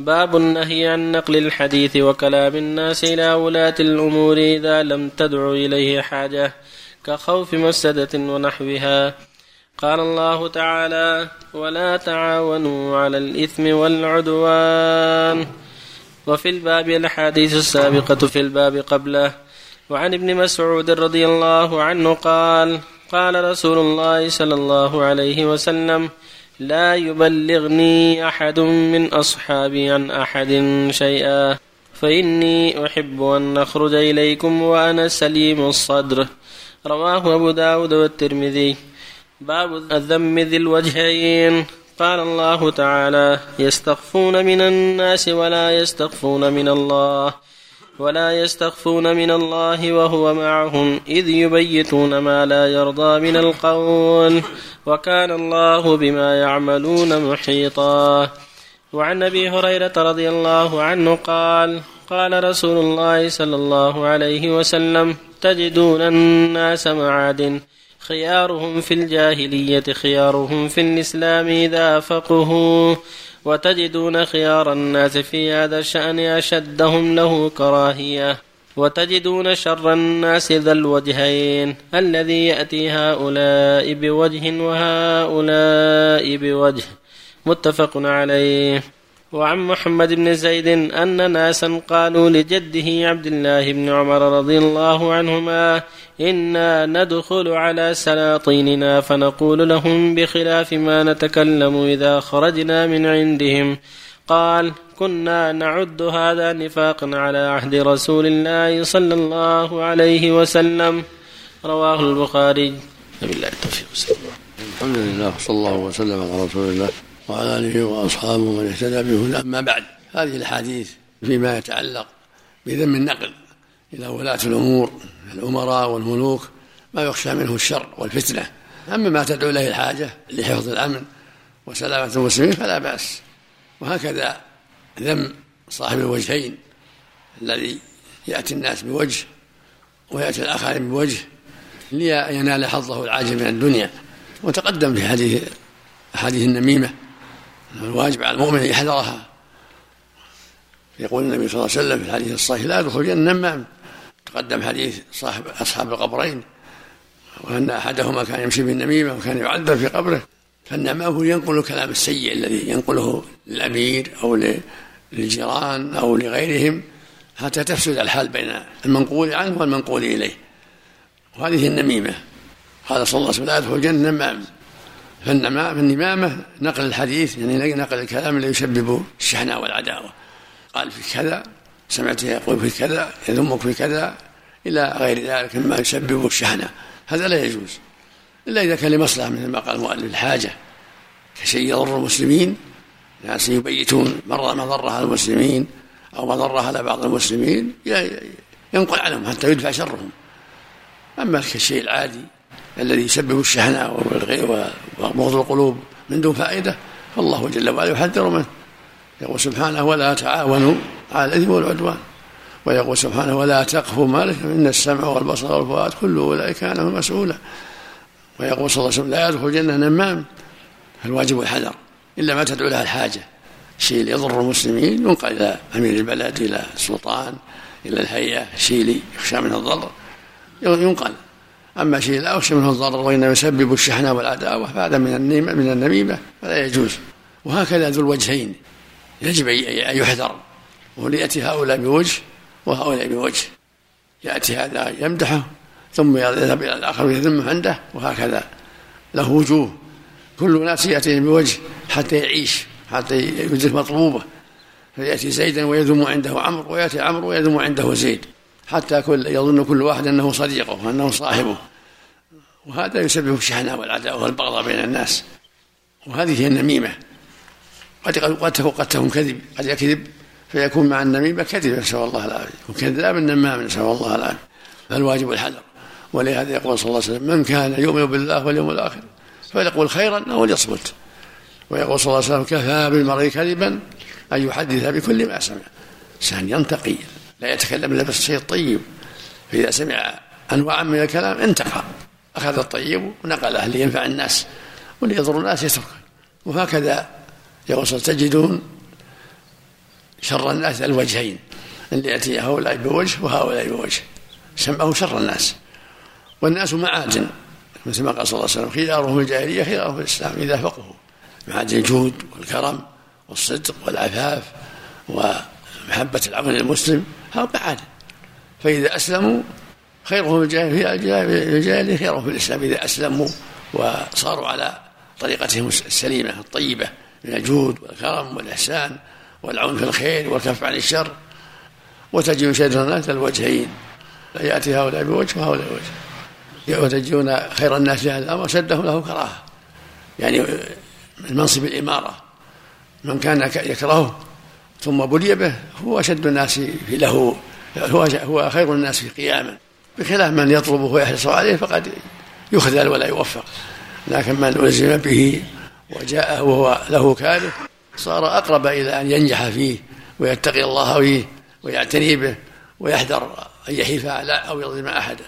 باب النهي عن نقل الحديث وكلام الناس إلى ولاة الأمور إذا لم تدع إليه حاجة كخوف مفسدة ونحوها. قال الله تعالى ولا تعاونوا على الإثم والعدوان وفي الباب الأحاديث السابقة في الباب قبله. وعن ابن مسعود رضي الله عنه قال قال رسول الله صلى الله عليه وسلم لا يبلغني أحد من أصحابي عن أحد شيئا فإني أحب أن أخرج إليكم وأنا سليم الصدر. رواه أبو داود والترمذي. باب الذم ذي الوجهين. قال الله تعالى يستخفون من الناس ولا يستخفون من الله. ولا يستخفون من الله وهو معهم إذ يبيتون ما لا يرضى من القول وكان الله بما يعملون محيطا. وعن أبي هريرة رضي الله عنه قال قال رسول الله صلى الله عليه وسلم تجدون الناس معادن. خيارهم في الجاهلية خيارهم في الإسلام إذا فقهوا. وتجدون خيار الناس في هذا الشأن أشدهم له كراهية. وتجدون شر الناس ذا الوجهين الذي يأتي هؤلاء بوجه وهؤلاء بوجه. متفق عليه. وعن محمد بن زيد أن ناسا قالوا لجده عبد الله بن عمر رضي الله عنهما إنا ندخل على سلاطيننا فنقول لهم بخلاف ما نتكلم إذا خرجنا من عندهم. قال كنا نعد هذا نفاقا على عهد رسول الله صلى الله عليه وسلم. رواه البخاري. التوفيق الحمد لله صلى الله وسلم على رسول الله. وعلى اله وأصحابه من اهتدى به أما بعد هذه الأحاديث فيما يتعلق بذم النقل إلى ولاة الأمور الأمراء والملوك ما يخشى منه الشر والفتنة. أما ما تدعو إليه الحاجة لحفظ الأمن وسلامة المسلمين فلا بأس. وهكذا ذم صاحب الوجهين الذي يأتي الناس بوجه ويأتي الآخرين بوجه لينال حظه العاجل من الدنيا. وتقدم في حديث أحاديث النميمة. الواجب على المؤمن أن يحذرها. يقول النبي صلى الله عليه وسلم في الحديث الصحيح لا يدخل الجنة نمام تقدم حديث صاحب أصحاب القبرين وأن أحدهما كان يمشي بالنميمة وكان يعذب في قبره فالنمام هو ينقل الكلام السيء الذي ينقله للامير أو للجيران أو لغيرهم حتى تفسد الحال بين المنقول عنه والمنقول إليه. وهذه النميمة. قال صلى الله عليه وسلم لا يدخل الجنة نمام فالنمامة نقل الحديث يعني نقل الكلام الذي يسبب الشحناء والعداوة. قال في كذا سمعته يقول في كذا يذمك في كذا إلى غير ذلك مما يسبب الشحناء. هذا لا يجوز. إلا إذا كان لمصلحة مثل ما قال المؤلف الحاجة. كشيء يضر المسلمين ناس يبيتون مرة مضرة على المسلمين أو مضرة على بعض المسلمين ينقل عنهم حتى يدفع شرهم. أما كالشيء العادي الذي يسبب الشحناء وبغض القلوب من دون فائدة فالله جل وعلا يحذر منه. يقول سبحانه ولا تعاونوا على الإثم والعدوان. ويقول سبحانه ولا تقف ما لك إن السمع والبصر والفؤاد كل أولئك كان مسؤولا. ويقول صلى الله عليه وسلم لا يدخل الجنة نمام فالواجب الحذر. إلا ما تدعو لها الحاجة. شيء يضر المسلمين ينقل إلى أمير البلد إلى السلطان إلى الهيئة شيء يخشى منه الضر. ينقل. أما شيء لا يخشى منه الضرر وإنما يسبب الشحنة والعداوة فهذا من من النميمة فلا يجوز. وهكذا ذو الوجهين يجب أن يحذر. وليأتي هؤلاء بوجه وهؤلاء بوجه. يأتي هذا يمدحه ثم يذهب إلى الآخر ويذمه عنده وهكذا. له وجوه. كل ناس يأتي بوجه حتى يعيش حتى يدرك مطلوبه. فيأتي زيدا ويذم عنده عمرو ويأتي عمرو ويذم عنده زيد. حتى كل يظن كل واحد أنه صديقه وأنه صاحبه. وهذا يسبب الشحناء والعداوة والبغضاء بين الناس. وهذه هي النميمة. قد قد تكون كذب. قد يكذب فيكون مع النميمة كذب نسأل الله العافية. يكون كذاب النمام نسأل الله العافية. فالواجب الحذر. ولهذا يقول صلى الله عليه وسلم من كان يؤمن بالله واليوم الآخر فليقول خيرا أو ليصمت. ويقول صلى الله عليه وسلم كفى بالمرء كذبا أن يحدث بكل ما سمع. سان ينتقي لا يتكلم إلا بالشيء الطيب. فإذا سمع انواعا من الكلام انتقى أخذ الطيب ونقله لينفع الناس وليضر الناس يتركه وهكذا يقول تجدون شر الناس الوجهين اللي يأتي هؤلاء بوجه وهؤلاء بوجه. سماه شر الناس. والناس معادن مثل ما قال صلى الله عليه وسلم خيارهم الجاهلية خيارهم الإسلام إذا فقهوا. معادن الجود والكرم والصدق والعفاف ومحبة العون للمسلم هؤلاء معادن فإذا أسلموا خيرهم في الجاهلية خيرهم في الإسلام إذا أسلموا وصاروا على طريقتهم السليمة الطيبة من الجود والكرم والإحسان والعون في الخير والكف عن الشر. وتجد شر الناس الوجهين. يأتي هؤلاء بوجه وهؤلاء بوجه. وتجدون خير الناس لهذا الأمر شدهم له كراهة. يعني من منصب الإمارة. من كان يكرهه ثم بلي به هو أشد الناس له. هو خير الناس في قياما بخلاف من يطلبه ويحرص عليه فقد يخذل ولا يوفق. لكن من ألزم به وجاءه وهو له كاره صار أقرب إلى أن ينجح فيه ويتقي الله فيه ويعتني به ويحذر أن يحيف على أو يظلم أحدا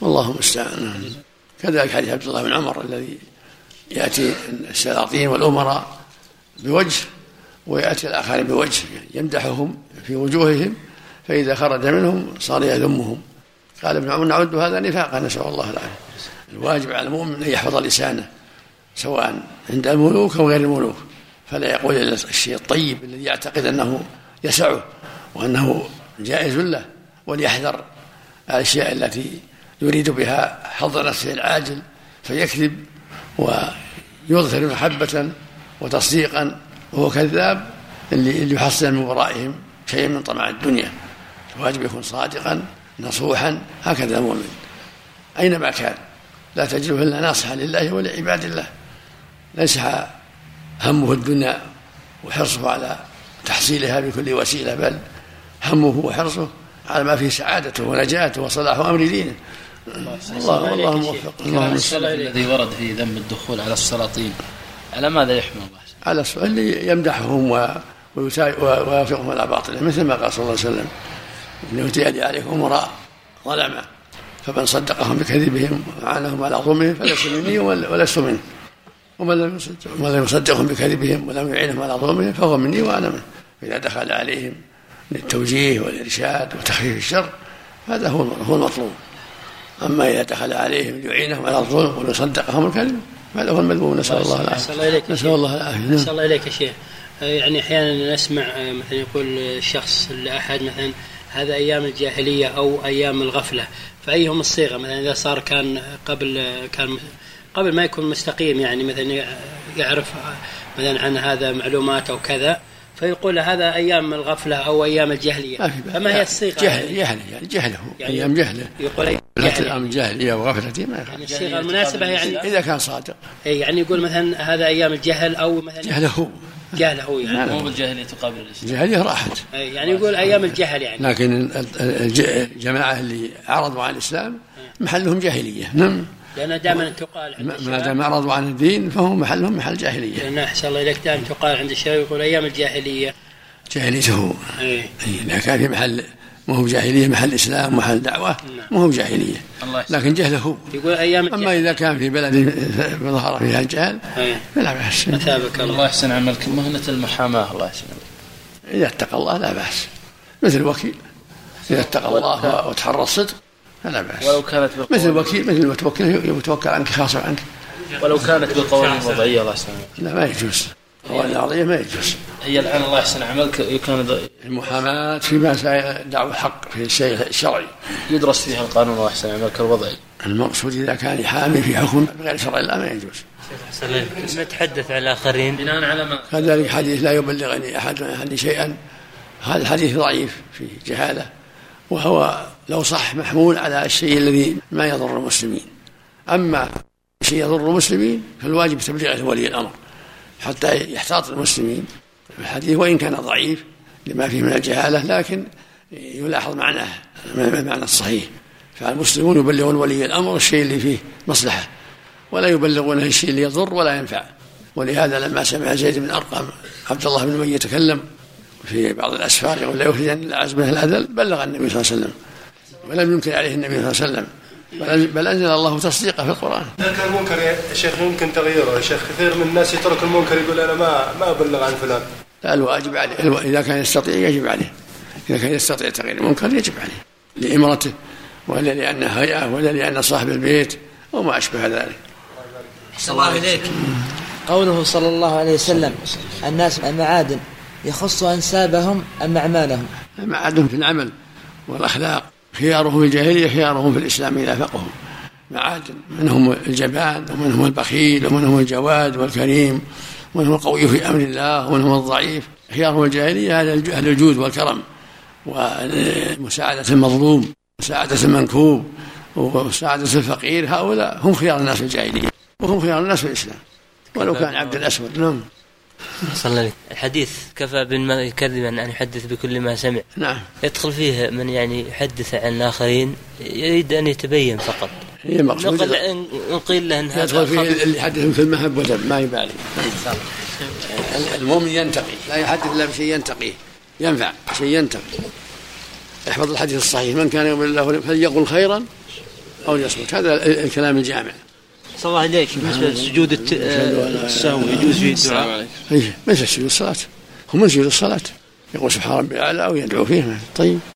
والله المستعان. كذلك حديث عبد الله بن عمر الذي يأتي السلاطين والأمراء بوجه ويأتي الآخرين بوجه يمدحهم في وجوههم فإذا خرج منهم صار يذمهم. قال ابن عمر نعد هذا نفاقا نسأل الله العافية. الواجب على المؤمن أن يحفظ لسانه سواء عند الملوك أو غير الملوك. فلا يقول إلا الشيء الطيب الذي يعتقد أنه يسعه وأنه جائز له وليحذر الأشياء التي يريد بها حظ نفسه العاجل فيكذب ويظهر محبة وتصديقا وهو كذاب اللي يحصل من ورائهم شيء من طمع الدنيا. الواجب يكون صادقا نصوحا هكذا المؤمن أينما كان؟ لا تجده إلا ناصحا لله ولعباد الله. ليس همه الدنيا وحرصه على تحصيلها بكل وسيلة بل همه وحرصه على ما فيه سعادته ونجاته وصلاح أمر دينه. الله الله موفق. الله الذي ورد في ذم الدخول على السلاطين على ماذا يحمل على السؤال اللي يمدحهم ويوافقهم على باطله مثل ما قال صلى الله عليه وسلم. انه يأتي عليكم امراء ظلمة فمن صدقهم بكذبهم وعانهم على ظلمهم فليس مني ولست منه. ومن لم ومن لم يصدقهم بكذبهم ولم يعينهم على ظلمهم فهو مني وأنا منه. فاذا دخل عليهم للتوجيه والإرشاد وتخفيف الشر هذا هو هو المطلوب. أما إذا دخل عليهم ليعينهم على الظلم ويصدقهم الكذب هذا هو المذموم. نسأل الله العافية. نسأل الله العافية. نسأل الله إليك يا شيخ. يعني أحيانا نسمع مثلا يقول الشخص لاحد مثلا هذا أيام الجاهلية أو أيام الغفلة. فأيهم الصيغة؟ مثلا إذا صار كان قبل كان قبل ما يكون مستقيم يعني مثلا يعرف مثلا عن هذا معلومات أو كذا فيقول هذا أيام الغفلة أو أيام الجاهلية. فما هي الصيغة جهل جهل يعني جهله يعني أيام جهله. يقول أيام الجاهلية وغفلته ما يعني الصيغة المناسبة يعني إذا كان صادق. اي يعني يقول مثلا هذا أيام الجهل أو مثلا جهله. جهله يعني مو بالجاهليه تقابل الإسلام. الجاهليه راحت. يعني يقول أيام الجهل يعني. لكن الجماعة اللي عرضوا عن الإسلام محلهم جاهلية. نعم. لأن دائما تقال عند ما دام أعرضوا عن الدين فهم محلهم محل جاهلية. لأن أحسن الله إليك دائما تقال عند الشباب يقول أيام الجاهلية. جاهليته. إيه. إذا كان في محل ما هو جاهلية محل إسلام محل دعوة نعم. ما هو جاهلية. لكن جهله يقول أيام أما إذا كان في بلد ظهر فيها الجهل. فلا بأس. أثابك الله. يحسن عملك. مهنة المحاماة الله يحسن إذا اتقى الله لا بأس. مثل الوكيل. إذا اتقى الله وتحرى الصدق فلا بأس. ولو كانت مثل الوكيل مثل المتوكل يتوكل عنك خاص عنك. ولو كانت بالقوانين الوضعية الله يحسن لا ما يجوز. القوانين العرضية ما يجوز. هي الآن الله يحسن عملك كان المحاماة فيما دعوة الحق في الشيء الشرعي يدرس فيها القانون الله يحسن عملك الوضعي المقصود إذا كان يحامي في حكم بغير شرع الله ما يجوز. نتحدث على الآخرين. بناء على ما كذلك حديث لا يبلغني أحد من أحد شيئا. هذا الحديث ضعيف في جهالة وهو لو صح محمول على الشيء الذي ما يضر المسلمين. أما شيء يضر المسلمين فالواجب تبليغه ولي الأمر حتى يحتاط المسلمين. الحديث وإن كان ضعيف لما فيه من الجهالة لكن يلاحظ معناه معنى الصحيح. فالمسلمون يبلغون ولي الأمر الشيء اللي فيه مصلحة ولا يبلغونه الشيء اللي يضر ولا ينفع. ولهذا لما سمع زيد بن أرقم عبد الله بن أبي يتكلم في بعض الأسفار يقول لا يخرجن الأعز من الأذل بلغ النبي صلى الله عليه وسلم ولم ينكر عليه النبي صلى الله عليه وسلم. بل أنزل الله تصديقه في القرآن. ذاك المنكر يا شيخ يمكن تغييره. يا شيخ كثير من الناس يترك المنكر يقول أنا ما ما أبلغ عن فلان. لا الواجب عليه. إذا كان يستطيع يجب عليه. إذا كان يستطيع تغيير المنكر يجب عليه. لإمرته ولا لأن هيئة ولا لأن صاحب البيت وما أشبه ذلك. الله إليك. قوله صلى الله عليه وسلم الناس معادن يخص أنسابهم أم أعمالهم؟ معادن في العمل والأخلاق. خيارهم في الجاهلية خيارهم في الإسلام إذا فقهوا. معادن منهم الجبان ومنهم البخيل ومنهم الجواد والكريم ومنهم القوي في أمر الله ومنهم الضعيف. خيارهم الجاهلية أهل الجود والكرم ومساعدة المظلوم مساعدة المنكوب ومساعدة الفقير. هؤلاء هم خيار الناس في الجاهلية وهم خيار الناس في الإسلام. ولو كان عبد الأسود نعم. صلى الله الحديث كفى بالمرء كذبا أن يحدث بكل ما سمع. نعم. يدخل فيه من يعني يحدث عن الآخرين يريد أن يتبين فقط. هي مقصود نقل نقيل له أن يدخل فيه اللي يحدث مثل المحب والدم ما يبالي. المؤمن ينتقي. لا يحدث إلا بشيء ينتقيه ينفع. شيء ينتقي. احفظ الحديث الصحيح. من كان يؤمن الله فليقل خيرا أو ليصمت. هذا الكلام الجامع. صلى الله عليك. بالنسبة لسجود السهو يجوز فيه الدعاء. أي ليس سجود الصلاة. هو من سجود الصلاة. يقول سبحان ربي الاعلى أو يدعو فيه طيب.